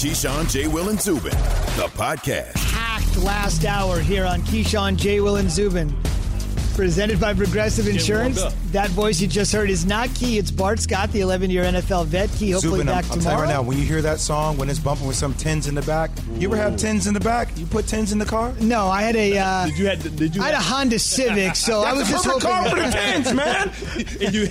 Keyshawn, J. Will, and Zubin, the podcast. Packed last hour here on Keyshawn, J. Will, and Zubin. Presented by Progressive Insurance. That voice you just heard is not Key. It's Bart Scott, the 11 year NFL vet. Key, hopefully Zubin, back I'm, I'm tomorrow. right now, when you hear that song, when it's bumping with some tens in the back, you ever have tens in the back? You put tens in the car? No, I had a. Uh, Did you had? Did you? I had a Honda Civic, so I was just Perfect hoping. car for the tens, man. and you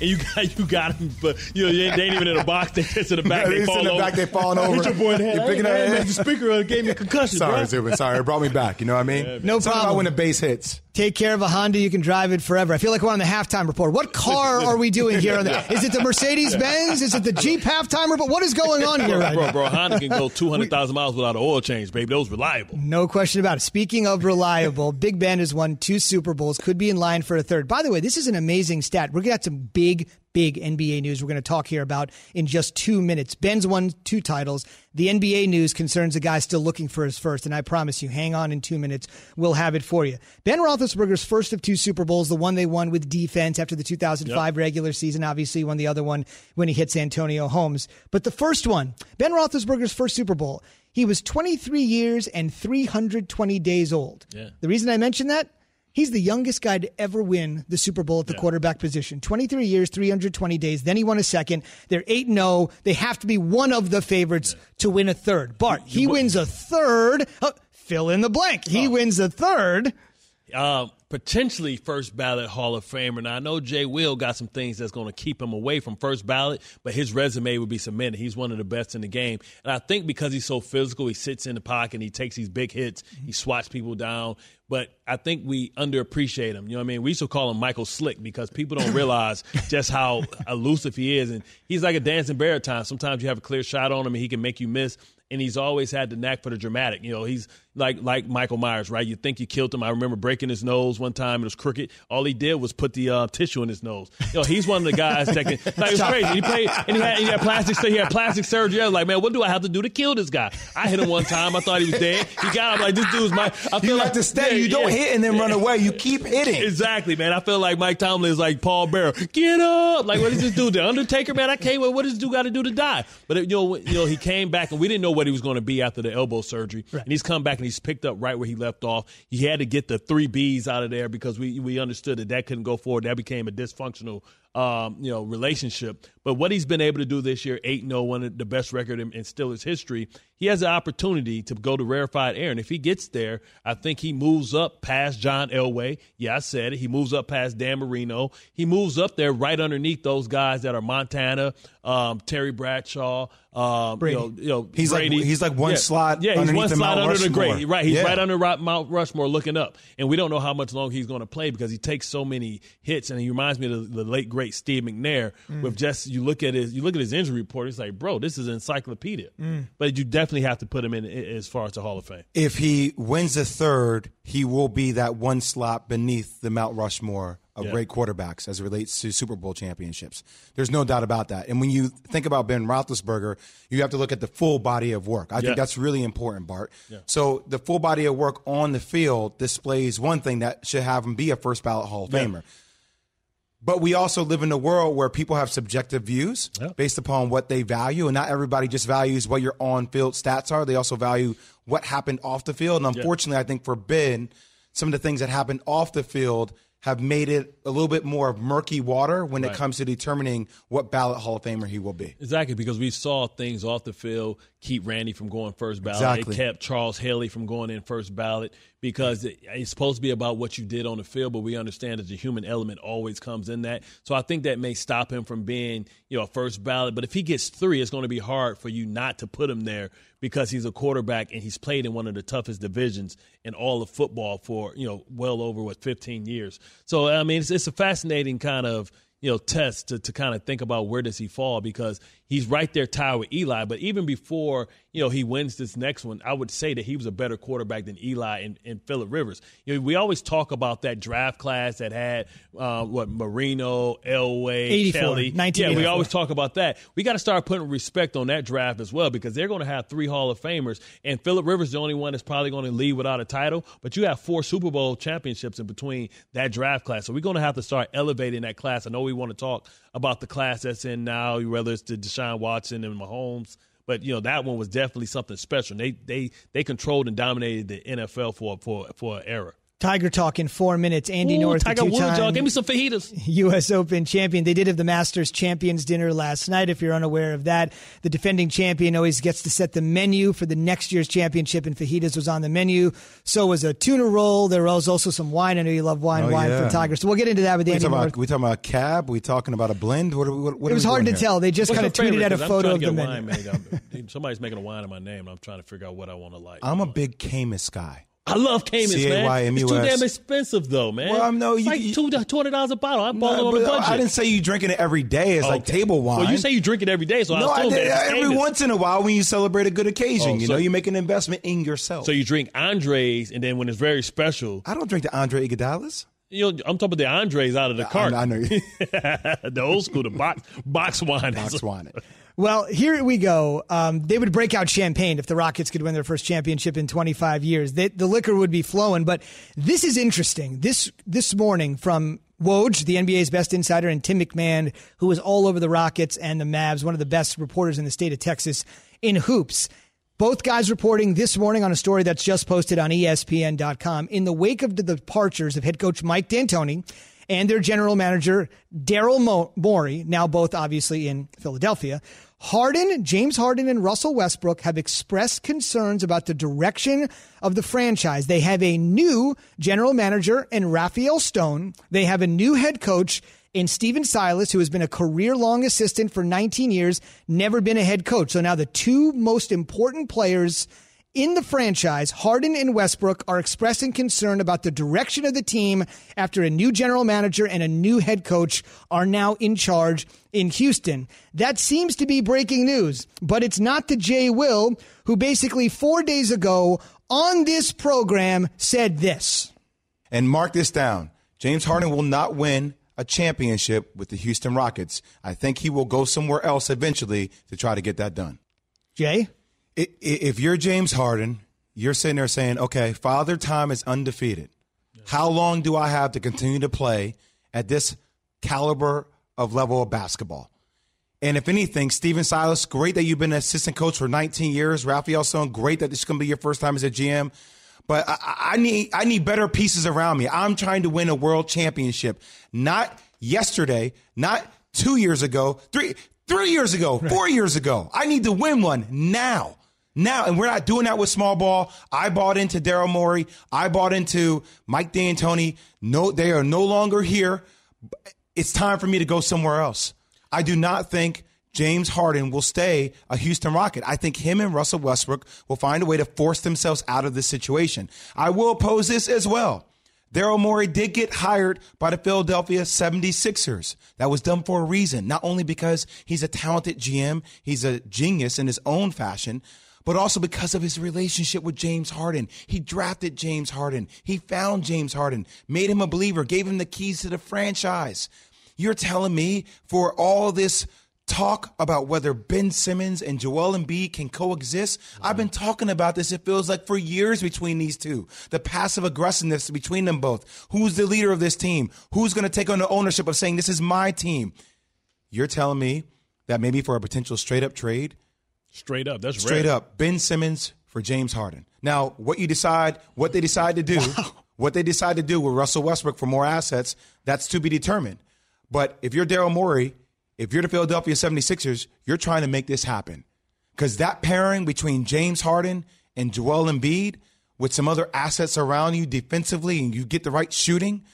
and you got you got him, but you know they ain't, even in a box. They just in the back. Yeah, they they fall in the over. back, they falling over. Hit your boy in the head. You're picking Hey, up- man, the speaker uh, gave me a concussion. Sorry, bro. Zubin. Sorry, it brought me back. You know what I mean? No Something problem. about when the bass hits. Take care of a Honda, you can drive it forever. I feel like we're on the halftime report. What car are we doing here? On the, is it the Mercedes Benz? Is it the Jeep halftime report? What is going on here right Bro, now? bro, Honda can go 200,000 miles without an oil change, baby. Those reliable. No question about it. Speaking of reliable, Big Ben has won two Super Bowls, could be in line for a third. By the way, this is an amazing stat. We're going to have some big, big NBA news we're going to talk here about in just two minutes. Ben's won two titles. The NBA news concerns a guy still looking for his first, and I promise you, hang on in two minutes. We'll have it for you. Ben Roethlisberger's first of two Super Bowls, the one they won with defense after the 2005 regular season, obviously won the other one when he hits Santonio Holmes. But the first one, Ben Roethlisberger's first Super Bowl, he was 23 years and 320 days old. Yeah. The reason I mention that, he's the youngest guy to ever win the Super Bowl at the quarterback position. 23 years, 320 days. Then he won a second. They're 8 0. They have to be one of the favorites to win a third. Bart, he wins a third. Oh, fill in the blank. He wins a third. Uh, potentially first ballot Hall of Famer. Now I know Jay Will got some things that's going to keep him away from first ballot, but his resume would be cemented. He's one of the best in the game, and I think because he's so physical, he sits in the pocket, and he takes these big hits, mm-hmm. he swats people down. But I think we underappreciate him. You know what I mean? We used to call him Michael Slick because people don't realize just how elusive he is, and he's like a dancing bear at times. Sometimes you have a clear shot on him, and he can make you miss. And he's always had the knack for the dramatic. You know, he's like like Michael Myers, right? You think you killed him. I remember breaking his nose one time. It was crooked. All he did was put the uh, tissue in his nose. He's one of the guys that can. Like, it's crazy. He played and he had, he had plastic. He had plastic surgery. I was like, man, what do I have to do to kill this guy? I hit him one time. I thought he was dead. He got him like this dude's my. I feel You like have to stay. Yeah, you don't yeah. hit and then run away. You keep hitting. Exactly, man. I feel like Mike Tomlin is like Paul Bearer. Get up! Like, what does this dude? The Undertaker, man. I can't. wait. What does this dude got to do to die? But you know, you know, he came back, and we didn't know what he was going to be after the elbow surgery. And he's come back, and he's picked up right where he left off. He had to get the three Bs out of there because we we understood that that couldn't go forward. That became a dysfunctional, um, you know, relationship. But what he's been able to do this year, eight 0 one of the best record in, in Steelers history. He has an opportunity to go to rarefied air, and if he gets there, I think he moves up past John Elway. Yeah, I said it. He moves up past Dan Marino. He moves up there right underneath those guys that are Montana, um, Terry Bradshaw. Um, Brady. You know, you know, He's like- he's like one yeah. slot Yeah, he's one the slot Mount under the Rushmore. great. Right, he's Yeah. right under Mount Rushmore looking up, and we don't know how much longer he's going to play because he takes so many hits, and he reminds me of the, the late great Steve McNair. Mm. With just you look at his you look at his injury report, it's like, bro, this is encyclopedia. Mm. But you definitely have to put him in as far as the Hall of Fame. If he wins a third, he will be that one slot beneath the Mount Rushmore of Yeah. great quarterbacks as it relates to Super Bowl championships. There's no doubt about that. And when you think about Ben Roethlisberger, you have to look at the full body of work. I Yeah. think that's really important, Bart. So the full body of work on the field displays one thing that should have him be a first ballot Hall of Yeah. Famer. But we also live in a world where people have subjective views Yeah. based upon what they value, and not everybody just values what your on-field stats are. They also value what happened off the field. And unfortunately, I think for Ben, some of the things that happened off the field have made it a little bit more of murky water when it comes to determining what ballot Hall of Famer he will be. Exactly, because we saw things off the field keep Randy from going first ballot. Exactly. It kept Charles Haley from going in first ballot because it's supposed to be about what you did on the field, but we understand that the human element always comes in that. So I think that may stop him from being, you know, a first ballot. But if he gets three, it's going to be hard for you not to put him there because he's a quarterback and he's played in one of the toughest divisions in all of football for, you know, well over what 15 years. So I mean, it's, it's a fascinating kind of you know test to, to kind of think about where does he fall because he's right there tied with Eli. But even before you know he wins this next one, I would say that he was a better quarterback than Eli and, and Philip Rivers. You know, we always talk about that draft class that had uh, what Marino, Elway, 84, Kelly. 1984. Yeah, we always talk about that. We got to start putting respect on that draft as well because they're going to have three Hall of Famers, and Philip Rivers is the only one that's probably going to leave without a title. But you have four Super Bowl championships in between that draft class, so we're going to have to start elevating that class. I know we want to talk about the class that's in now, whether it's the Deshaun Watson and Mahomes. But you know that one was definitely something special. They they they controlled and dominated the NFL for for for an era. Tiger Talk in four minutes. Andy Ooh, North, Tiger the Woods, y'all. Give me some fajitas. U.S. Open champion. They did have the Masters Champions Dinner last night. If you're unaware of that, the defending champion always gets to set the menu for the next year's championship, and fajitas was on the menu. So was a tuna roll. There was also some wine. I know you love wine. Oh, wine yeah. from Tiger. So we'll get into that with We Andy talking, North. about, we talking about a cab? We talking about a blend? What, are we- what, what it was hard to here? tell. They just What's kind of your tweeted out a 'Cause I'm photo of the menu. wine Somebody's making a wine in my name, and I'm trying to figure out what I want to like. I'm a big Caymus guy. I love Caymus, man. C-A-Y-M-U-S. It's too damn expensive, though, man. Well, I'm- no, it's you- like two hundred dollars a bottle. I'm No, balling on a budget. I didn't say you drinking it every day. It's like table wine. Well, you say you drink it every day, so no, I I did. Every Caymus. once in a while, when you celebrate a good occasion, Oh, you so- know, you make an investment in yourself. So you drink Andres, and then when it's very special, I don't drink the Andre Iguodala's. you know, I'm talking about the Andres out of the cart, I, I know you. the old school, the box box wine. Box wine. Well, here we go. Um, they would break out champagne if the Rockets could win their first championship in 25 years. They, the liquor would be flowing. But this is interesting. This this morning from Woj, the NBA's best insider, and Tim McMahon, who was all over the Rockets and the Mavs, one of the best reporters in the state of Texas in hoops. Both guys reporting this morning on a story that's just posted on ESPN.com. In the wake of the departures of head coach Mike D'Antoni and their general manager Daryl Morey, now both obviously in Philadelphia, Harden, James Harden, and Russell Westbrook have expressed concerns about the direction of the franchise. They have a new general manager in Rafael Stone. They have a new head coach in Stephen Silas, who has been a career long assistant for 19 years, never been a head coach. So now the two most important players in the franchise, Harden and Westbrook, are expressing concern about the direction of the team after a new general manager and a new head coach are now in charge in Houston. That seems to be breaking news, but it's not the Jay Will who basically four days ago on this program said this. And mark this down. James Harden will not win a championship with the Houston Rockets. I think he will go somewhere else eventually to try to get that done. Jay? If you're James Harden, you're sitting there saying, okay, father time is undefeated. How long do I have to continue to play at this caliber of level of basketball? And if anything, Stephen Silas, great that you've been an assistant coach for 19 years. Rafael Stone, great that this is going to be your first time as a GM. But I, I- I need I need better pieces around me. I'm trying to win a world championship, not yesterday, not two years ago, three three years ago, four years ago. I need to win one now. Now, and we're not doing that with small ball. I bought into Daryl Morey. I bought into Mike D'Antoni. No, they are no longer here. It's time for me to go somewhere else. I do not think James Harden will stay a Houston Rocket. I think him and Russell Westbrook will find a way to force themselves out of this situation. I will oppose this as well. Daryl Morey did get hired by the Philadelphia 76ers. That was done for a reason, not only because he's a talented GM, he's a genius in his own fashion, but also because of his relationship with James Harden. He drafted James Harden. He found James Harden, made him a believer, gave him the keys to the franchise. You're telling me for all this talk about whether Ben Simmons and Joel Embiid can coexist. I've been talking about this, it feels like for years between these two. The passive aggressiveness between them both. Who's the leader of this team? Who's going to take on the ownership of saying, this is my team? You're telling me that maybe for a potential straight up trade, Straight up, that's right. straight rare. up Ben Simmons for James Harden. Now, what you decide, what they decide to do, what they decide to do with Russell Westbrook for more assets, that's to be determined. But if you're Daryl Morey, if you're the Philadelphia 76ers, you're trying to make this happen. Because that pairing between James Harden and Joel Embiid with some other assets around you defensively and you get the right shooting,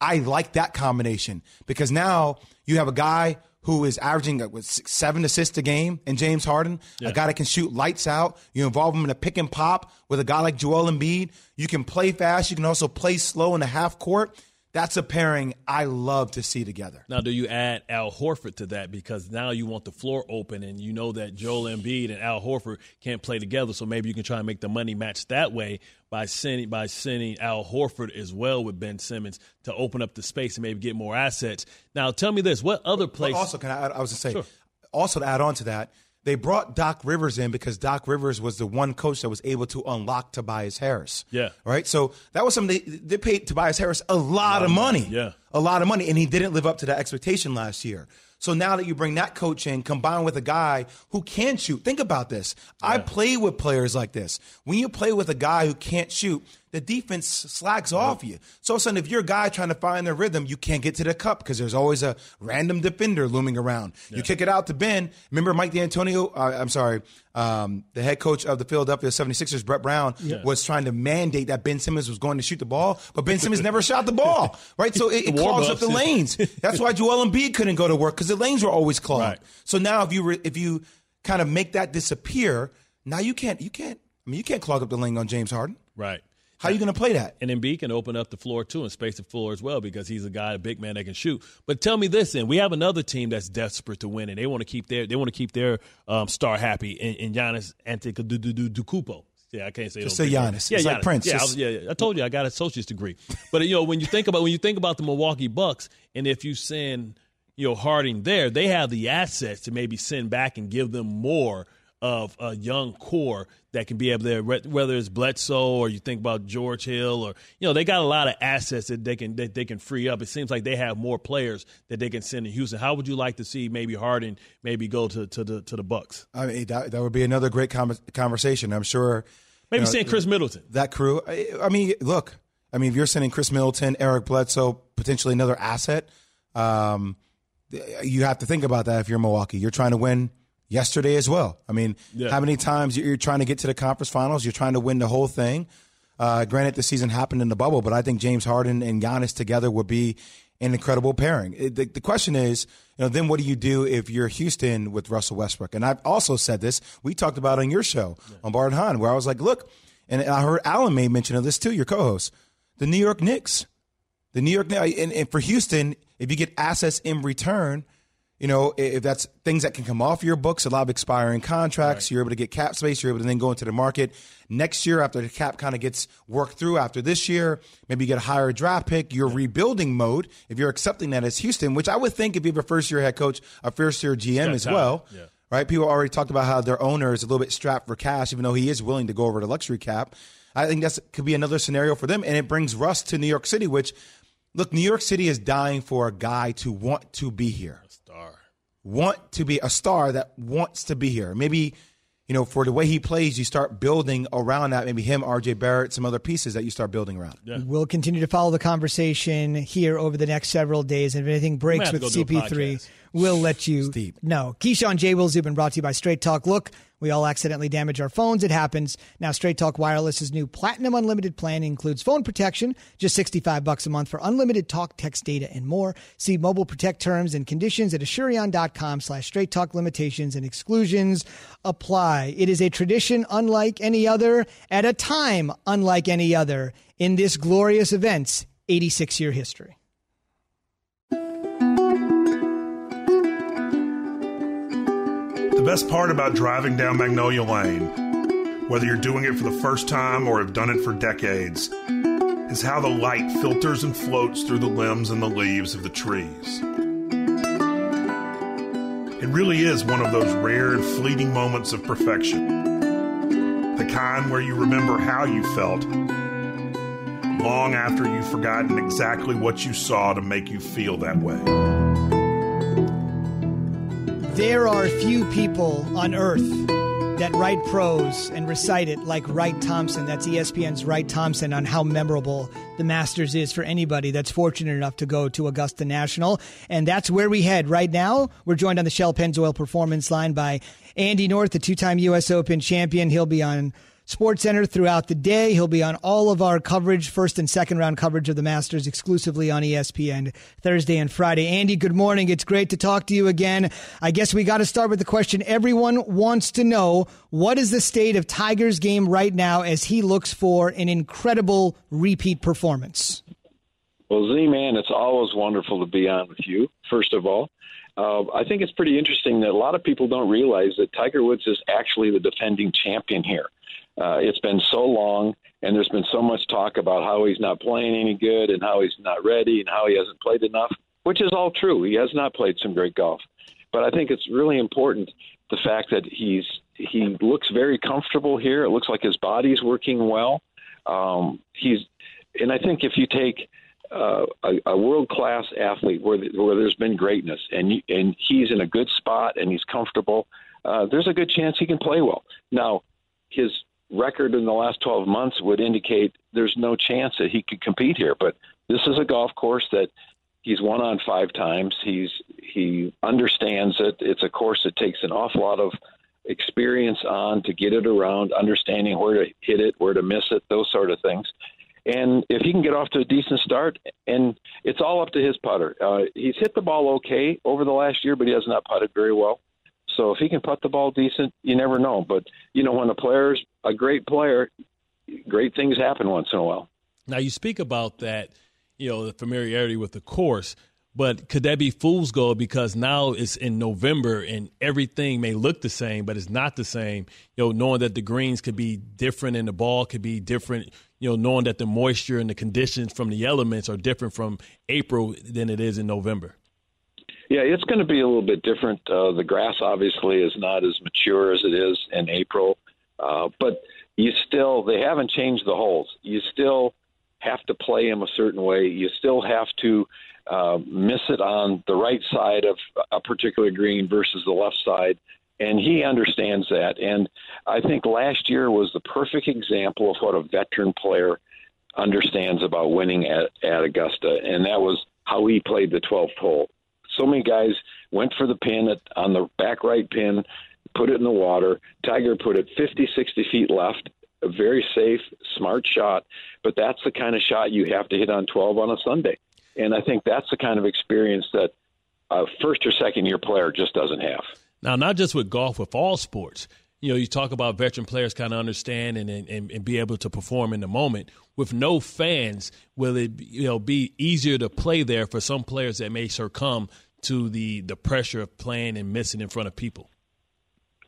I like that combination because now you have a guy who is averaging uh, with seven assists a game and James Harden, a guy that can shoot lights out. You involve him in a pick and pop with a guy like Joel Embiid. You can play fast. You can also play slow in the half court. That's a pairing I love to see together. Now, do you add Al Horford to that because now you want the floor open and you know that Joel Embiid and Al Horford can't play together, so maybe you can try and make the money match that way by sending by sending Al Horford as well with Ben Simmons to open up the space and maybe get more assets. Now, tell me this: what other place? Also, can I? I was to say, Sure. also to add on to that, they brought Doc Rivers in because Doc Rivers was the one coach that was able to unlock Tobias Harris. Yeah. Right. So that was something they, they paid Tobias Harris a lot, of money. Yeah. A lot of money, and he didn't live up to that expectation last year. So now that you bring that coach in, combined with a guy who can shoot, think about this. I play with players like this. When you play with a guy who can't shoot, the defense slacks off you. So all of a sudden, if you're a guy trying to find the rhythm, you can't get to the cup because there's always a random defender looming around. You kick it out to Ben. Remember Mike D'Antonio? Uh, I'm sorry, um, the head coach of the Philadelphia 76ers, Brett Brown, was trying to mandate that Ben Simmons was going to shoot the ball, but Ben Simmons never shot the ball. Right? So it, it clogs up the lanes. That's why Joel Embiid couldn't go to work because the lanes were always clogged. Right. So now if you re, if you kind of make that disappear, now you can't you can't I mean you can't clog up the lane on James Harden. right. How are you going to play that? And Embiid can open up the floor too and space the floor as well because he's a guy, a big man that can shoot. But tell me this: then we have another team that's desperate to win, and they want to keep their they want to keep their um, star happy in, in Giannis Antetokounmpo. Yeah, I can't say Just say Giannis. Yeah, It's like Prince. Yeah, I, was- yeah, yeah. I told you I got an associate's degree. But you know when you think about when you think about the Milwaukee Bucks, and if you send you know Harden there, they have the assets to maybe send back and give them more of a young core that can be able to whether it's Bledsoe or you think about George Hill or you know they got a lot of assets that they can that they can free up. It seems like they have more players that they can send to Houston. How would you like to see maybe Harden maybe go to to the to the Bucks? I mean that, that would be another great com- conversation. I'm sure Maybe you know, send Khris Middleton. that crew. I, I mean, look. I mean, if you're sending Khris Middleton, Eric Bledsoe, potentially another asset, um, you have to think about that if you're Milwaukee. You're trying to win yesterday as well. I mean, Yeah. how many times you're trying to get to the conference finals? You're trying to win the whole thing. Uh, granted, the season happened in the bubble, but I think James Harden and Giannis together would be an incredible pairing. It- the, the question is, you know, then what do you do if you're Houston with Russell Westbrook? And I've also said this. We talked about it on your show on Bart Hahn, where I was like, look, and I heard Alan made mention of this too, your co-host, the New York Knicks. The New York and, and for Houston, if you get assets in return, you know, if that's things that can come off your books, a lot of expiring contracts, you're able to get cap space, you're able to then go into the market next year after the cap kind of gets worked through after this year. Maybe you get a higher draft pick. You're rebuilding mode if you're accepting that as Houston, which I would think if you have a first year head coach, a first year GM as time. well. Yeah. Right? People already talked about how their owner is a little bit strapped for cash, even though he is willing to go over the luxury cap. I think that could be another scenario for them, and it brings Russ to New York City, which look, New York City is dying for a guy to want to be here. Want to be a star that wants to be here. Maybe, you know, for the way he plays, you start building around that. Maybe him, RJ Barrett, some other pieces that you start building around. We'll continue to follow the conversation here over the next several days. And if anything breaks with go do a CP3, we'll let you Deep. know. Keyshawn J. Will been brought to you by Straight Talk. Look, we all accidentally damage our phones. It happens. Now, Straight Talk Wireless's new Platinum Unlimited plan includes phone protection, just 65 bucks a month for unlimited talk, text, data, and more. See Mobile Protect terms and conditions at Asurion.com slash Straight Talk limitations and exclusions apply. It is a tradition unlike any other at a time unlike any other in this glorious event's 86 year history. Best part about driving down Magnolia Lane, whether you're doing it for the first time or have done it for decades, is how the light filters and floats through the limbs and the leaves of the trees. It really is one of those rare and fleeting moments of perfection. The kind where you remember how you felt long after you've forgotten exactly what you saw to make you feel that way. There are few people on earth that write prose and recite it like Wright Thompson. That's ESPN's Wright Thompson on how memorable the Masters is for anybody that's fortunate enough to go to Augusta National. And that's where we head right now. We're joined on the Shell Pennzoil Performance Line by Andy North, the two time U.S. Open champion. He'll be on Sports Center throughout the day. He'll be on all of our coverage, first and second round coverage of the Masters exclusively on ESPN Thursday and Friday. Andy, good morning. It's great to talk to you again. I guess we got to start with the question everyone wants to know what is the state of Tiger's game right now as he looks for an incredible repeat performance? Well, Z Man, it's always wonderful to be on with you. First of all, uh, I think it's pretty interesting that a lot of people don't realize that Tiger Woods is actually the defending champion here. Uh, it's been so long, and there's been so much talk about how he's not playing any good and how he's not ready and how he hasn't played enough, which is all true. He has not played some great golf, but I think it's really important the fact that he's he looks very comfortable here. It looks like his body's working well. Um, he's, and I think if you take uh, a, a world class athlete where where there's been greatness and and he's in a good spot and he's comfortable, uh, there's a good chance he can play well. Now, his record in the last 12 months would indicate there's no chance that he could compete here. But this is a golf course that he's won on five times. He's he understands it. it's a course that takes an awful lot of experience on to get it around, understanding where to hit it, where to miss it, those sort of things. And if he can get off to a decent start, and it's all up to his putter. Uh, he's hit the ball okay over the last year, but he has not putted very well. So if he can putt the ball decent, you never know. But you know, when a player's a great player, great things happen once in a while. Now you speak about that, you know, the familiarity with the course. But could that be fool's gold because now it's in November and everything may look the same, but it's not the same. You know, knowing that the greens could be different and the ball could be different. You know, knowing that the moisture and the conditions from the elements are different from April than it is in November. Yeah, it's going to be a little bit different. Uh, the grass obviously is not as mature as it is in April, uh, but you still they haven't changed the holes. You still have to play them a certain way. You still have to uh, miss it on the right side of a particular green versus the left side. And he understands that. And I think last year was the perfect example of what a veteran player understands about winning at, at Augusta. And that was how he played the 12th hole. So many guys went for the pin at, on the back right pin, put it in the water. Tiger put it 50, 60 feet left. A very safe, smart shot, but that's the kind of shot you have to hit on 12 on a Sunday. And I think that's the kind of experience that a first or second year player just doesn't have. Now, not just with golf, with all sports. You know, you talk about veteran players kind of understand and, and, and be able to perform in the moment. With no fans, will it you know be easier to play there for some players that may succumb to the the pressure of playing and missing in front of people?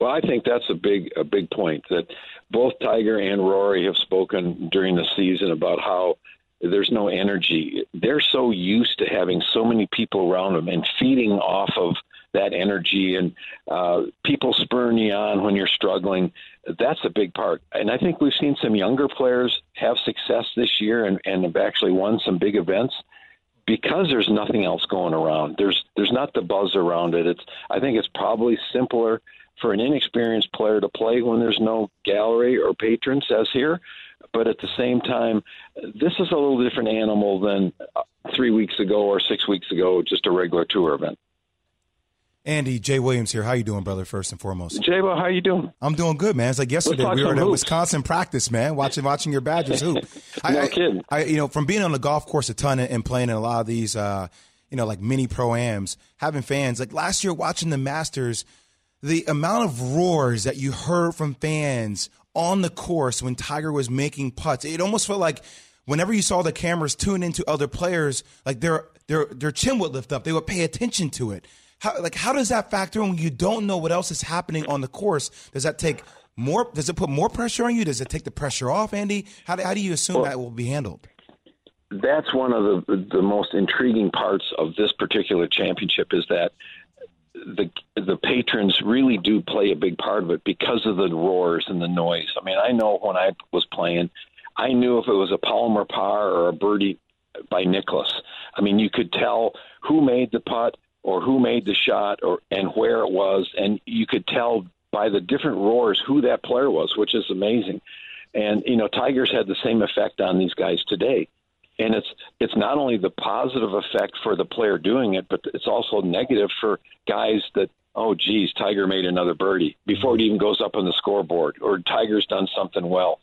Well, I think that's a big a big point that both Tiger and Rory have spoken during the season about how there's no energy. They're so used to having so many people around them and feeding off of that energy and uh, people spurring you on when you're struggling. That's a big part. And I think we've seen some younger players have success this year and, and have actually won some big events because there's nothing else going around. There's there's not the buzz around it. It's I think it's probably simpler for an inexperienced player to play when there's no gallery or patrons as here but at the same time, this is a little different animal than uh, three weeks ago or six weeks ago, just a regular tour event. Andy Jay Williams here. How you doing, brother? First and foremost, Jay, well, how you doing? I'm doing good, man. It's like yesterday we were at hoops. Wisconsin practice, man, watching watching your Badgers hoop. no I, kidding. I, you know, from being on the golf course a ton and playing in a lot of these, uh, you know, like mini pro ams, having fans. Like last year, watching the Masters, the amount of roars that you heard from fans on the course when Tiger was making putts. It almost felt like whenever you saw the cameras tune into other players, like their their their chin would lift up. They would pay attention to it. How like how does that factor in when you don't know what else is happening on the course? Does that take more? Does it put more pressure on you? Does it take the pressure off, Andy? How do, how do you assume well, that will be handled? That's one of the the most intriguing parts of this particular championship is that the the patrons really do play a big part of it because of the roars and the noise. I mean, I know when I was playing, I knew if it was a Palmer par or a birdie by Nicklaus. I mean, you could tell who made the putt or who made the shot or and where it was, and you could tell by the different roars who that player was, which is amazing. And you know, Tigers had the same effect on these guys today and it's it's not only the positive effect for the player doing it, but it's also negative for guys that oh geez, Tiger made another birdie before it even goes up on the scoreboard, or Tiger's done something well.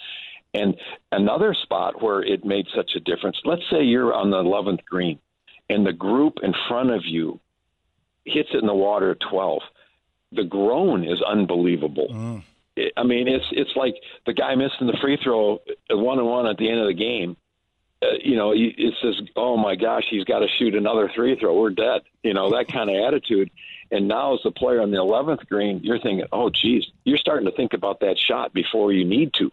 And another spot where it made such a difference. Let's say you're on the 11th green, and the group in front of you hits it in the water at 12. The groan is unbelievable. Mm. I mean, it's it's like the guy missing the free throw, one and one at the end of the game uh, you know, it says, "Oh my gosh, he's got to shoot another free throw. We're dead." You know that kind of attitude. And now, as a player on the 11th green, you're thinking, "Oh, geez," you're starting to think about that shot before you need to.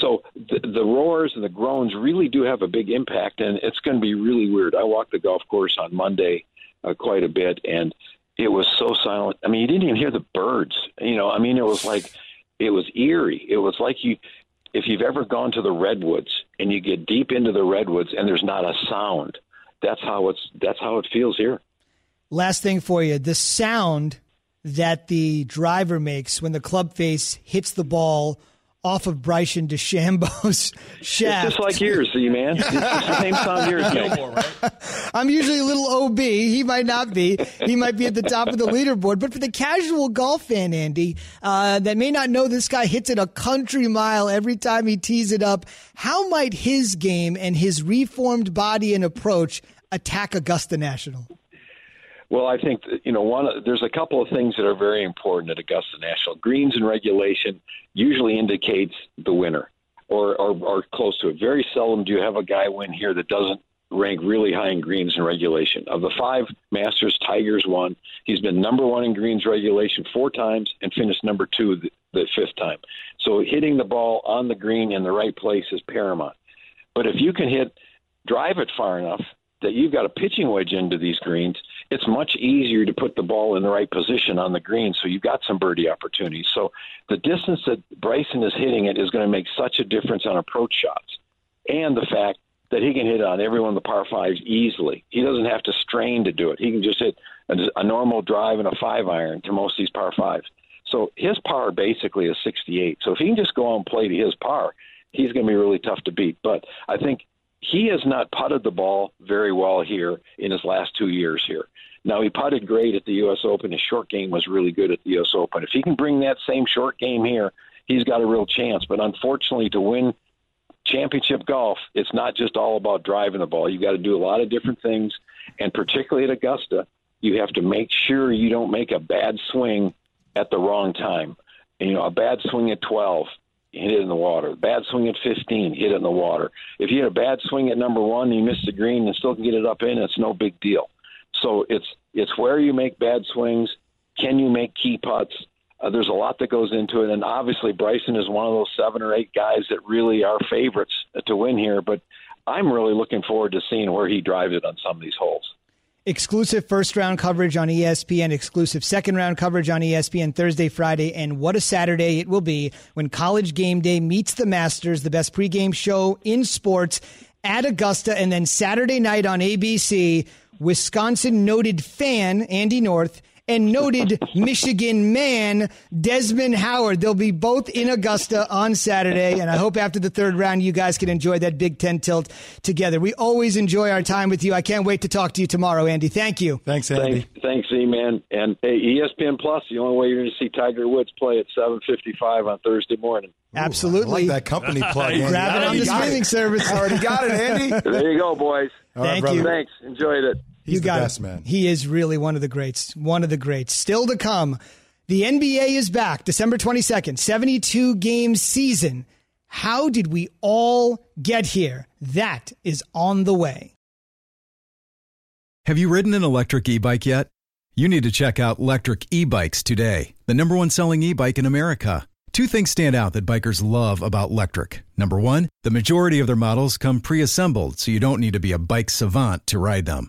So the, the roars and the groans really do have a big impact, and it's going to be really weird. I walked the golf course on Monday uh, quite a bit, and it was so silent. I mean, you didn't even hear the birds. You know, I mean, it was like it was eerie. It was like you if you've ever gone to the redwoods and you get deep into the redwoods and there's not a sound, that's how it's that's how it feels here. Last thing for you, the sound that the driver makes when the club face hits the ball off of Bryson DeChambeau's shaft. It's just like yours, see, man. It's the same sound yours make. I'm usually a little OB. He might not be. He might be at the top of the leaderboard. But for the casual golf fan, Andy, uh, that may not know this guy hits it a country mile every time he tees it up, how might his game and his reformed body and approach attack Augusta National? Well, I think you know one. There's a couple of things that are very important at Augusta National. Greens and regulation usually indicates the winner, or, or or close to it. Very seldom do you have a guy win here that doesn't rank really high in greens and regulation. Of the five Masters, Tiger's won. He's been number one in greens regulation four times and finished number two the, the fifth time. So hitting the ball on the green in the right place is paramount. But if you can hit, drive it far enough that you've got a pitching wedge into these greens, it's much easier to put the ball in the right position on the green, so you've got some birdie opportunities. So the distance that Bryson is hitting it is going to make such a difference on approach shots, and the fact that he can hit on every one of the par fives easily. He doesn't have to strain to do it. He can just hit a, a normal drive and a five iron to most of these par fives. So his par basically is 68. So if he can just go out and play to his par, he's going to be really tough to beat. But I think he has not putted the ball very well here in his last two years here. Now he putted great at the U.S. Open. His short game was really good at the U.S. Open. If he can bring that same short game here, he's got a real chance. But unfortunately, to win championship golf, it's not just all about driving the ball. You've got to do a lot of different things, and particularly at Augusta, you have to make sure you don't make a bad swing at the wrong time. You know, a bad swing at 12, hit it in the water. Bad swing at 15, hit it in the water. If you had a bad swing at number one, and you miss the green and still can get it up in, it's no big deal. So it's it's where you make bad swings. Can you make key putts? Uh, there's a lot that goes into it, and obviously Bryson is one of those seven or eight guys that really are favorites to win here. But I'm really looking forward to seeing where he drives it on some of these holes exclusive first round coverage on ESPN, exclusive second round coverage on ESPN Thursday, Friday, and what a Saturday it will be when College Game Day meets the Masters, the best pregame show in sports at Augusta, and then Saturday night on ABC, Wisconsin noted fan Andy North and noted Michigan man Desmond Howard. They'll be both in Augusta on Saturday, and I hope after the third round you guys can enjoy that Big Ten tilt together. We always enjoy our time with you. I can't wait to talk to you tomorrow, Andy. Thank you. Thanks, Andy. Thanks, thanks E man. And hey, ESPN Plus, the only way you're going to see Tiger Woods play at 7:55 on Thursday morning. Absolutely. I like that company plug. Andy. Grab it on the streaming it. service. Already got it, Andy. There you go, boys. Thank brother. you. Thanks. Enjoyed it. He's you the got best, it. man. He is really one of the greats. One of the greats. Still to come. The NBA is back December 22nd, 72 game season. How did we all get here? That is on the way. Have you ridden an electric e bike yet? You need to check out Lectric E Bikes today, the number one selling e bike in America. Two things stand out that bikers love about Lectric. Number one, the majority of their models come pre assembled, so you don't need to be a bike savant to ride them.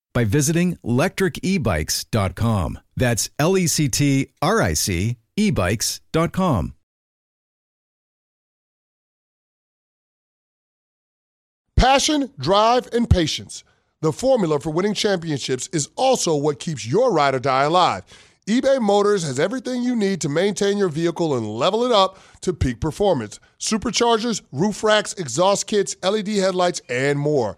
by visiting lectricebikes.com. That's L E C T R I C ebikes.com. Passion, drive, and patience. The formula for winning championships is also what keeps your ride or die alive. eBay Motors has everything you need to maintain your vehicle and level it up to peak performance superchargers, roof racks, exhaust kits, LED headlights, and more.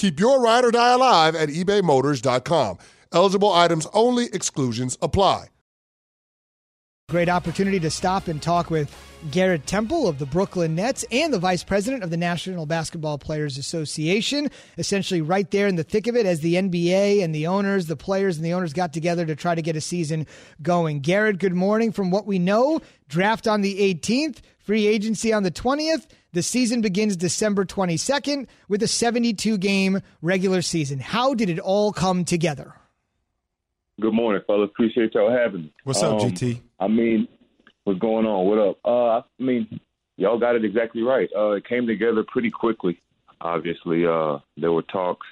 Keep your ride or die alive at ebaymotors.com. Eligible items only, exclusions apply. Great opportunity to stop and talk with Garrett Temple of the Brooklyn Nets and the vice president of the National Basketball Players Association. Essentially, right there in the thick of it, as the NBA and the owners, the players and the owners got together to try to get a season going. Garrett, good morning. From what we know, draft on the 18th, free agency on the 20th. The season begins December 22nd with a 72 game regular season. How did it all come together? Good morning, fellas. Appreciate y'all having me. What's up, Um, GT? I mean, what's going on? What up? Uh, I mean, y'all got it exactly right. Uh, it came together pretty quickly. Obviously, uh, there were talks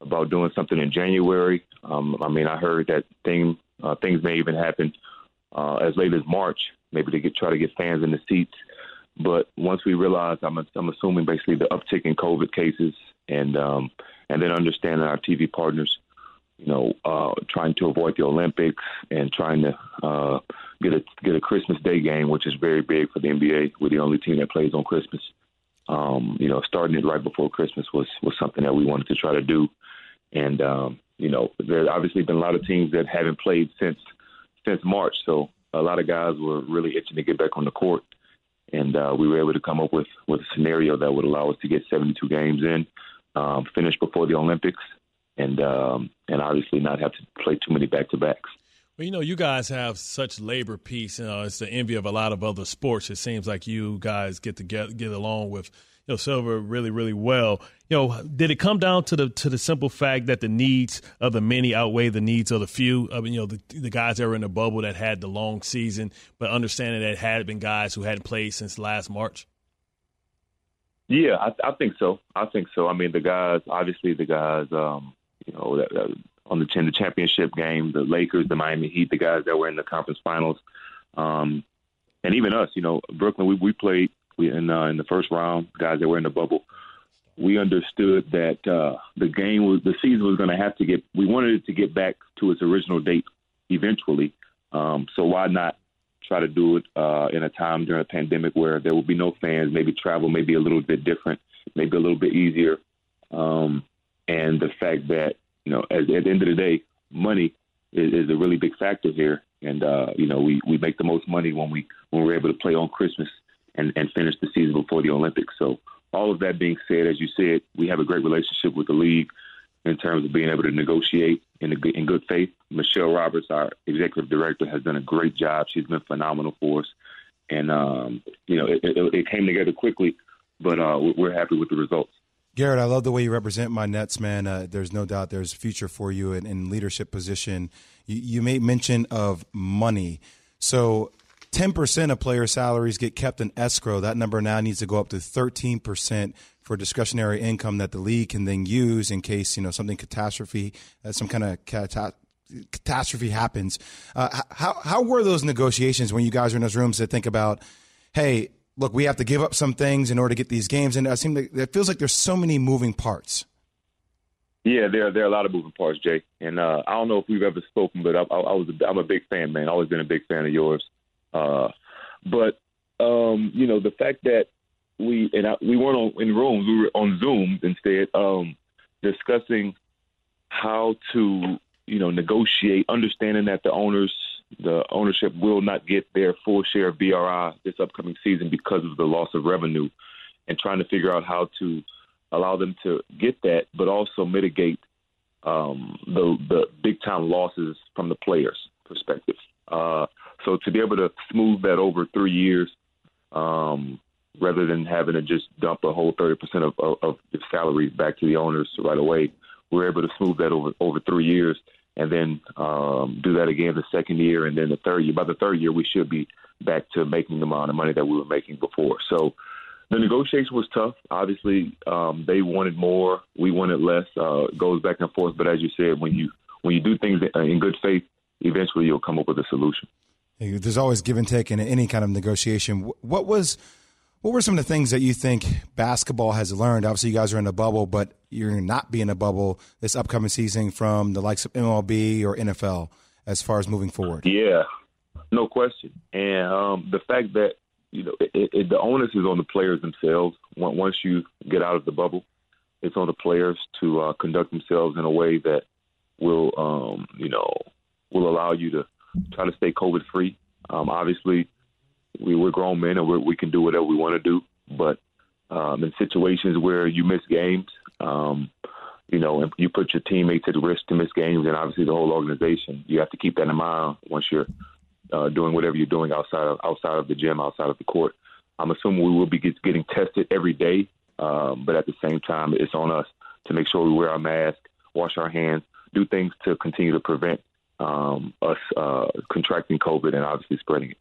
about doing something in January. Um, I mean, I heard that thing uh, things may even happen uh, as late as March, maybe to get try to get fans in the seats. But once we realized, I'm, I'm assuming basically the uptick in COVID cases, and um, and then understanding our TV partners, you know, uh, trying to avoid the Olympics and trying to uh, get a get a Christmas Day game, which is very big for the NBA. We're the only team that plays on Christmas. Um, you know, starting it right before Christmas was was something that we wanted to try to do. And um, you know, there's obviously been a lot of teams that haven't played since since March, so a lot of guys were really itching to get back on the court. And uh, we were able to come up with with a scenario that would allow us to get 72 games in, um, finish before the Olympics, and um, and obviously not have to play too many back to backs. Well, you know, you guys have such labor peace. You know, it's the envy of a lot of other sports. It seems like you guys get to get, get along with you know Silver really, really well. You know, did it come down to the to the simple fact that the needs of the many outweigh the needs of the few? I mean, you know, the, the guys that were in the bubble that had the long season, but understanding that it had been guys who hadn't played since last March. Yeah, I, I think so. I think so. I mean, the guys, obviously, the guys, um, you know, that, that on the, championship game, the Lakers, the Miami Heat, the guys that were in the conference finals, um, and even us, you know, Brooklyn, we, we played we in uh, in the first round, guys that were in the bubble. We understood that uh, the game was the season was going to have to get. We wanted it to get back to its original date eventually. Um, so why not try to do it uh, in a time during a pandemic where there will be no fans, maybe travel maybe a little bit different, maybe a little bit easier. Um, and the fact that, you know, at, at the end of the day, money is, is a really big factor here. And, uh, you know, we, we make the most money when, we, when we're able to play on Christmas and, and finish the season before the Olympics. So all of that being said, as you said, we have a great relationship with the league in terms of being able to negotiate in, a, in good faith. Michelle Roberts, our executive director, has done a great job. She's been phenomenal for us, and um, you know it, it, it, came together quickly, but uh, we're happy with the results. Garrett, I love the way you represent my Nets, man. Uh, there's no doubt there's a future for you in, in leadership position. You, you made mention of money, so 10% of player salaries get kept in escrow. That number now needs to go up to 13% for discretionary income that the league can then use in case, you know, something catastrophe, uh, some kind of cata- catastrophe happens. Uh, how, how were those negotiations when you guys were in those rooms to think about, hey, look, we have to give up some things in order to get these games? And it seems like it feels like there's so many moving parts. Yeah, there there are a lot of moving parts, Jay. And uh, I don't know if we've ever spoken, but I, I, I was a, I'm a big fan, man. Always been a big fan of yours. Uh, but um, you know, the fact that we and I, we weren't on, in rooms, we were on Zoom instead, um, discussing how to you know negotiate, understanding that the owners, the ownership will not get their full share of BRI this upcoming season because of the loss of revenue, and trying to figure out how to allow them to get that, but also mitigate um, the the big time losses from the players' perspective. Uh, so to be able to smooth that over three years, um, rather than having to just dump a whole thirty percent of, of, of salaries back to the owners right away, we're able to smooth that over over three years, and then um, do that again the second year, and then the third year. By the third year, we should be back to making the amount of money that we were making before. So the negotiation was tough. Obviously, um, they wanted more, we wanted less. Uh, goes back and forth. But as you said, when you when you do things in good faith, eventually you'll come up with a solution. There's always give and take in any kind of negotiation. What was what were some of the things that you think basketball has learned? Obviously, you guys are in a bubble, but you're not be in a bubble this upcoming season from the likes of MLB or NFL as far as moving forward. Yeah, no question. And um, the fact that you know it, it, the onus is on the players themselves. Once you get out of the bubble, it's on the players to uh, conduct themselves in a way that will, um, you know, will allow you to try to stay COVID free. Um, obviously, we, we're grown men and we're, we can do whatever we want to do. But um, in situations where you miss games, um, you know, and you put your teammates at risk to miss games, and obviously the whole organization, you have to keep that in mind once you're uh, doing whatever you're doing outside of outside of the gym, outside of the court. I'm assuming we will be get, getting tested every day, um, but at the same time, it's on us to make sure we wear our mask, wash our hands, do things to continue to prevent um, us uh, contracting COVID and obviously spreading it.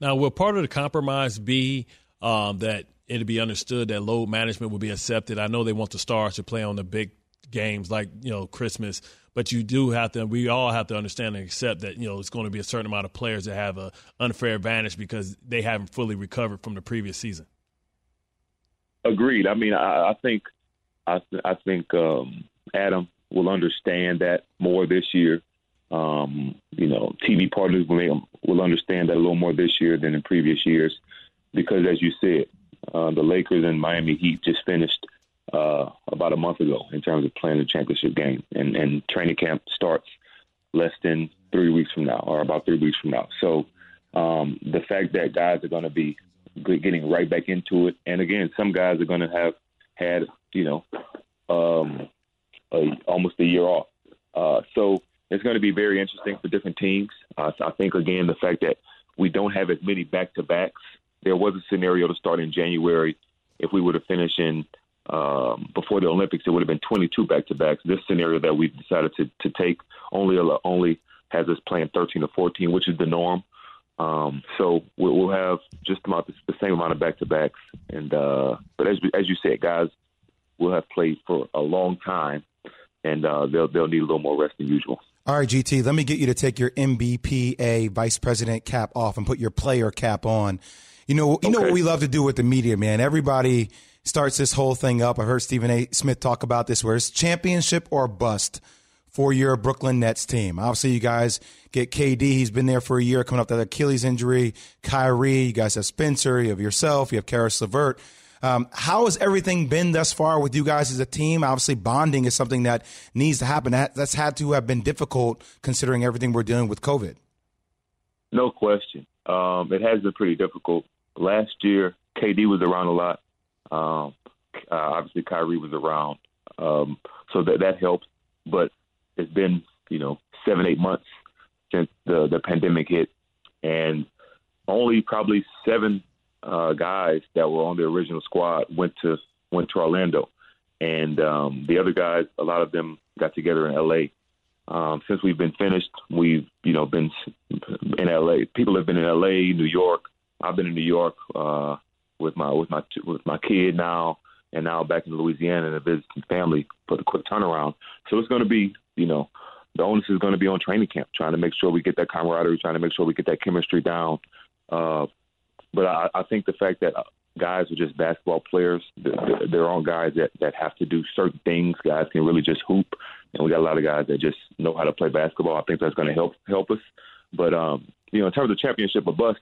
Now, will part of the compromise be um, that it'll be understood that load management will be accepted? I know they want the stars to play on the big games like you know Christmas, but you do have to. We all have to understand and accept that you know it's going to be a certain amount of players that have an unfair advantage because they haven't fully recovered from the previous season. Agreed. I mean, I, I think I, I think um, Adam will understand that more this year. Um, you know, TV partners will, will understand that a little more this year than in previous years because, as you said, uh, the Lakers and Miami Heat just finished uh, about a month ago in terms of playing the championship game, and, and training camp starts less than three weeks from now, or about three weeks from now. So um, the fact that guys are going to be getting right back into it, and again, some guys are going to have had you know um, a, almost a year off. Uh, so it's going to be very interesting for different teams. Uh, I think again the fact that we don't have as many back to backs. There was a scenario to start in January if we would have finished in um, before the Olympics, it would have been 22 back to backs. This scenario that we've decided to, to take only only has us playing 13 or 14, which is the norm. Um, so we'll have just about the same amount of back to backs. And uh, but as as you said, guys we'll have played for a long time, and uh, they'll they'll need a little more rest than usual. All right, GT, let me get you to take your NBPA vice president cap off and put your player cap on. You know, you okay. know what we love to do with the media, man. Everybody starts this whole thing up. I've heard Stephen A. Smith talk about this, where it's championship or bust for your Brooklyn Nets team. Obviously, you guys get KD. He's been there for a year, coming up that Achilles injury. Kyrie, you guys have Spencer, you have yourself, you have Caris LeVert. Um, how has everything been thus far with you guys as a team? Obviously, bonding is something that needs to happen. That's had to have been difficult considering everything we're dealing with COVID. No question. Um, it has been pretty difficult. Last year, KD was around a lot. Um, uh, obviously, Kyrie was around, um, so that that helps. But it's been you know seven eight months since the the pandemic hit, and only probably seven uh, guys that were on the original squad went to went to Orlando, and um, the other guys, a lot of them got together in L.A. Um, since we've been finished, we've you know been in L.A. People have been in L.A., New York. I've been in New York uh, with my with my with my kid now, and now back in Louisiana and a visiting family for the quick turnaround. So it's going to be, you know, the onus is going to be on training camp, trying to make sure we get that camaraderie, trying to make sure we get that chemistry down. Uh, but I, I think the fact that guys are just basketball players, they're all guys that that have to do certain things. Guys can really just hoop, and we got a lot of guys that just know how to play basketball. I think that's going to help help us. But um, you know, in terms of championship or bust,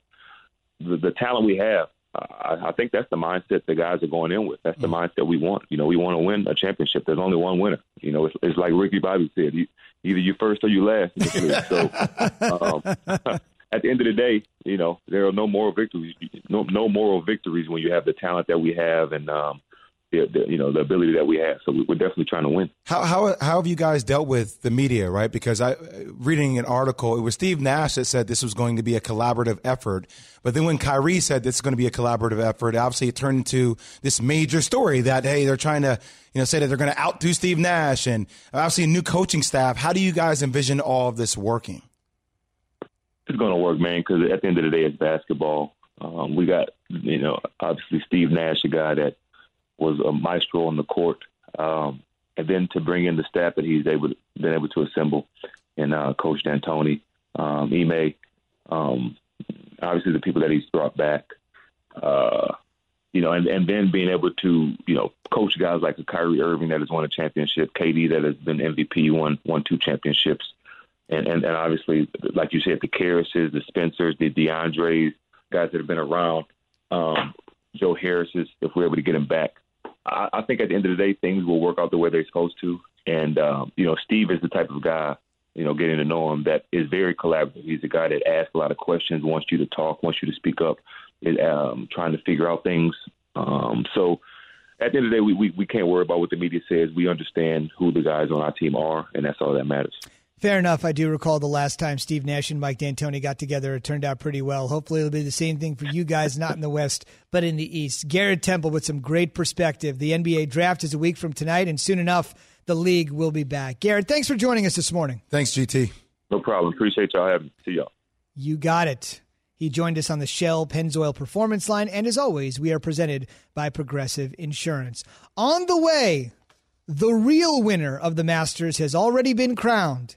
the, the talent we have, I, I think that's the mindset the guys are going in with. That's the mindset we want. You know, we want to win a championship. There's only one winner. You know, it's, it's like Ricky Bobby said: you, either you first or you last. so, um, at the end of the day, you know, there are no moral victories. No, no moral victories when you have the talent that we have, and um, the, the, you know the ability that we have. So we're definitely trying to win. How, how how have you guys dealt with the media, right? Because I reading an article, it was Steve Nash that said this was going to be a collaborative effort, but then when Kyrie said this is going to be a collaborative effort, obviously it turned into this major story that hey they're trying to you know say that they're going to outdo Steve Nash and obviously a new coaching staff. How do you guys envision all of this working? It's going to work, man. Because at the end of the day, it's basketball. Um, we got you know obviously Steve Nash, a guy that was a maestro on the court, um, and then to bring in the staff that he's able been able to assemble, and uh, Coach D'Antoni, um, Ime, um, obviously the people that he's brought back. Uh, you know, and, and then being able to, you know, coach guys like Kyrie Irving that has won a championship, KD that has been MVP, won won two championships, and and, and obviously, like you said, the Karises, the Spencers, the DeAndres, guys that have been around, um, Joe Harris's, if we're able to get him back, I, I think at the end of the day, things will work out the way they're supposed to. And um, you know, Steve is the type of guy, you know, getting to know him that is very collaborative. He's a guy that asks a lot of questions, wants you to talk, wants you to speak up, is, um, trying to figure out things. Um, so at the end of the day, we, we, we can't worry about what the media says. We understand who the guys on our team are, and that's all that matters. Fair enough. I do recall the last time Steve Nash and Mike D'Antoni got together. It turned out pretty well. Hopefully, it'll be the same thing for you guys, not in the West, but in the East. Garrett Temple with some great perspective. The NBA draft is a week from tonight, and soon enough, the league will be back. Garrett, thanks for joining us this morning. Thanks, GT. No problem. Appreciate y'all having me. See y'all. You got it. He joined us on the Shell Pennzoil Performance Line, and as always, we are presented by Progressive Insurance. On the way, the real winner of the Masters has already been crowned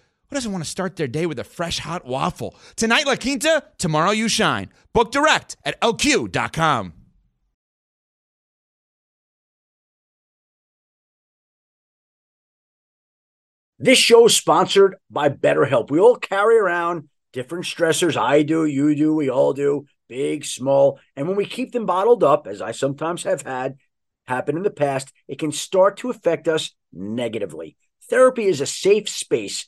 who doesn't want to start their day with a fresh hot waffle? Tonight, La Quinta, tomorrow, you shine. Book direct at lq.com. This show is sponsored by BetterHelp. We all carry around different stressors. I do, you do, we all do, big, small. And when we keep them bottled up, as I sometimes have had happen in the past, it can start to affect us negatively. Therapy is a safe space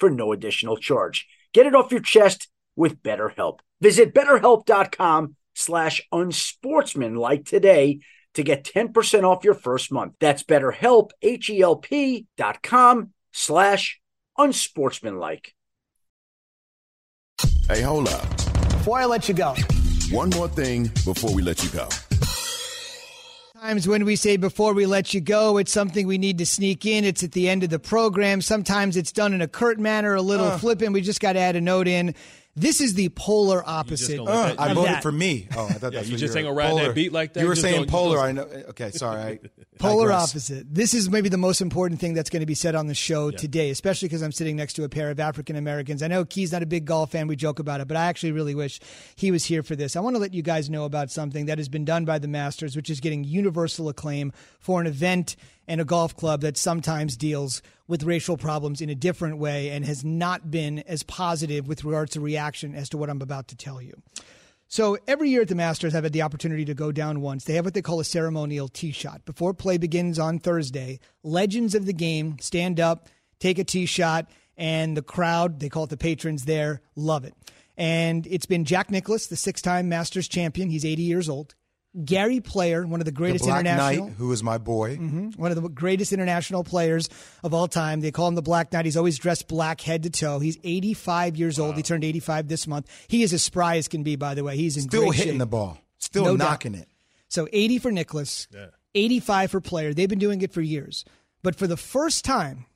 for no additional charge. Get it off your chest with BetterHelp. Visit betterhelp.com slash unsportsmanlike today to get 10% off your first month. That's betterhelp, H-E-L-P dot com slash unsportsmanlike. Hey, hold up. Before I let you go, One more thing before we let you go. Times when we say before we let you go, it's something we need to sneak in. It's at the end of the program. Sometimes it's done in a curt manner, a little Uh. flippant. We just got to add a note in. This is the polar opposite. gonna Uh, that- I of voted that. for me. Oh, I thought Yeah, that's you what just were- ain't gonna ride that beat like that? You were saying polar. just- I know. Okay, sorry. I Polar digress. opposite. This is maybe the most important thing that's going to be said on the show today, especially because I'm sitting next to a pair of African Americans. I know Key's not a big golf fan. We joke about it, but I actually really wish he was here for this. I want to let you guys know about something that has been done by the Masters, which is getting universal acclaim for an event and a golf club that sometimes deals with racial problems in a different way and has not been as positive with regards to reaction as to what I'm about to tell you. So every year at the Masters, I've had the opportunity to go down once. They have what they call a ceremonial tee shot. Before play begins on Thursday, legends of the game stand up, take a tee shot, and the crowd, they call it the patrons there, love it. And it's been Jack Nicklaus, the six time Masters champion. He's 80 years old. Gary Player, one of the The greatest Black international. Knight, who is my boy. Mhm. One of the greatest international players of all time. They call him the Black Knight. He's always dressed black head to toe. He's 85 years old. He turned 85 this month. He is as spry as can be, by the way. He's in Still great hitting shape. the ball. Still No doubt. knocking it. So 80 for Nicklaus, 85 for Player. They've been doing it for years. But for the first time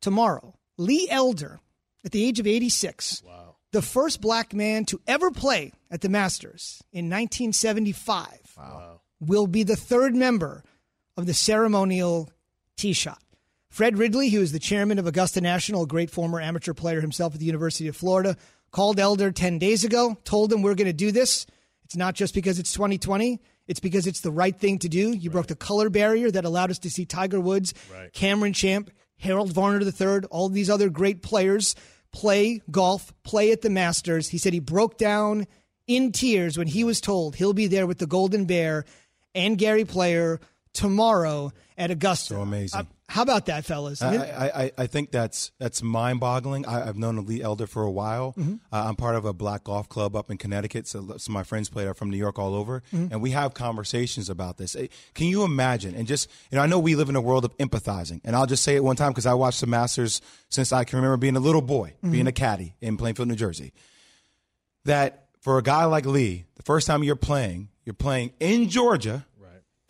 tomorrow, Lee Elder, at the age of 86, the first black man to ever play at the Masters in 1975, will be the third member of the ceremonial tee shot. Fred Ridley, who is the chairman of Augusta National, a great former amateur player himself at the University of Florida, called Elder 10 days ago, told him we're going to do this. It's not just because it's 2020, it's because it's the right thing to do. You broke the color barrier that allowed us to see Tiger Woods, Cameron Champ, Harold Varner III, all these other great players play golf, play at the Masters. He said he broke down in tears when he was told he'll be there with the Golden Bear and Gary Player tomorrow at Augusta. So amazing. Uh, how about that, fellas? I, I, I, I think that's that's mind boggling. I've known Lee Elder for a while. Mm-hmm. Uh, I'm part of a black golf club up in Connecticut. So some of my friends played are from New York all over, Mm-hmm. and we have conversations about this. Can you imagine? And just you know, I know we live in a world of empathizing, and I'll just say it one time because I watched the Masters since I can remember being a little boy, Mm-hmm. being a caddy in Plainfield, New Jersey. That for a guy like Lee, the first time you're playing, you're playing in Georgia,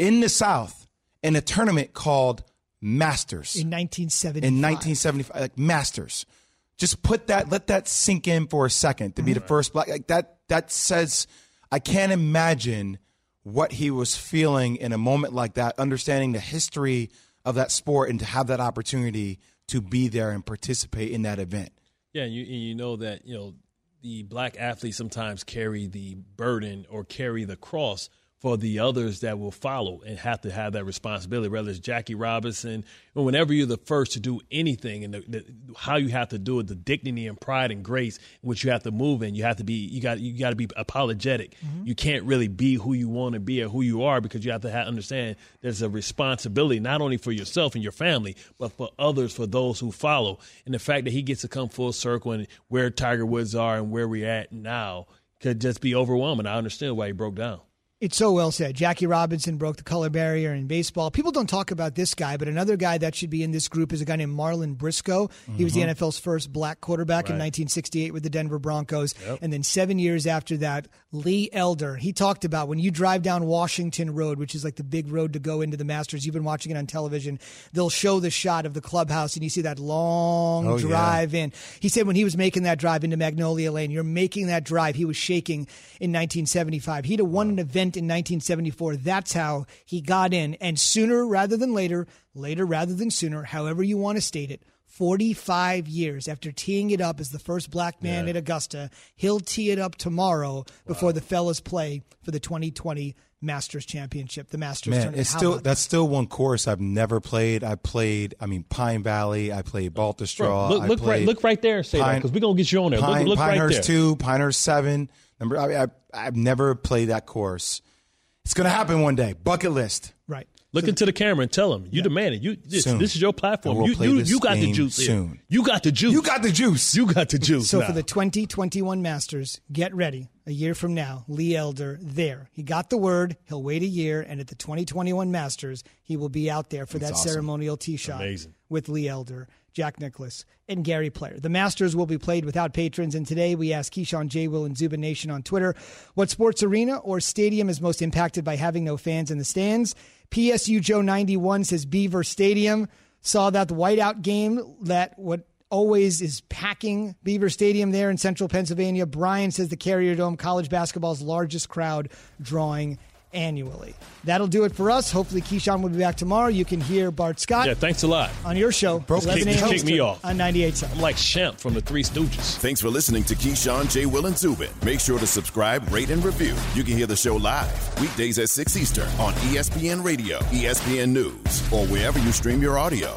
in the South, in a tournament called Masters in 1970. in 1975, like Masters. Just put that, let that sink in for a second to be the first black. Like that, that says, I can't imagine what he was feeling in a moment like that, understanding the history of that sport and to have that opportunity to be there and participate in that event. Yeah, and you and you know that you know the black athletes sometimes carry the burden or carry the cross for the others that will follow and have to have that responsibility. Whether it's Jackie Robinson, whenever you're the first to do anything, and the, the, how you have to do it, the dignity and pride and grace in which you have to move in, you have to be you got you got to be apologetic. Mm-hmm. You can't really be who you want to be or who you are because you have to have, understand there's a responsibility not only for yourself and your family, but for others, for those who follow. And the fact that he gets to come full circle and where Tiger Woods are and where we're at now could just be overwhelming. I understand why he broke down. It's so well said. Jackie Robinson broke the color barrier in baseball. People don't talk about this guy, but another guy that should be in this group is a guy named Marlon Briscoe. He was the mm-hmm. NFL's first black quarterback in 1968 with the Denver Broncos. And then seven years after that, Lee Elder. He talked about when you drive down Washington Road, which is like the big road to go into the Masters. You've been watching it on television. They'll show the shot of the clubhouse, and you see that long Oh, yeah. drive in. He said when he was making that drive into Magnolia Lane, you're making that drive. He was shaking in 1975. He'd have won an event in 1974. That's how he got in. And sooner rather than later, later rather than sooner, however you want to state it, 45 years after teeing it up as the first black man at Augusta, he'll tee it up tomorrow before the fellas play for the 2020 Masters Championship, the Masters Man, tournament. it's How still about that's still one course I've never played. I played, I mean, Pine Valley. I played Baltusrol. look, look right, look right there and say that Pine- because we're gonna get you on there. Pine, look look right Pinehurst there. two, Pinehurst seven. Number, I, mean, I, I've never played that course. It's gonna happen one day. Bucket list. right. Look into the camera and tell them you demand it. You this, this is your platform. We'll you you, you got the game juice. here. soon. You got the juice. You got the juice. You got the juice. So now. for the 2021 Masters, get ready. A year from now, Lee Elder there. He got the word. He'll wait a year, and at the 2021 Masters, he will be out there for that awesome. ceremonial tee shot Amazing. with Lee Elder, Jack Nicklaus, and Gary Player. The Masters will be played without patrons, and today we ask Keyshawn J. Will and Zubin Nation on Twitter what sports arena or stadium is most impacted by having no fans in the stands. PSU Joe 91 says Beaver Stadium. Saw that the whiteout game that what always is packing Beaver Stadium there in central Pennsylvania. Brian says the Carrier Dome, college basketball's largest crowd drawing annually. That'll do it for us. Hopefully, Keyshawn will be back tomorrow. You can hear Bart Scott yeah, thanks a lot. on your show, Bro, 11 kick- a.m. kick me off. on 98.7. I'm like Shemp from the Three Stooges. Thanks for listening to Keyshawn, J. Will, and Zubin. Make sure to subscribe, rate, and review. You can hear the show live weekdays at 6 Eastern on ESPN Radio, ESPN News, or wherever you stream your audio.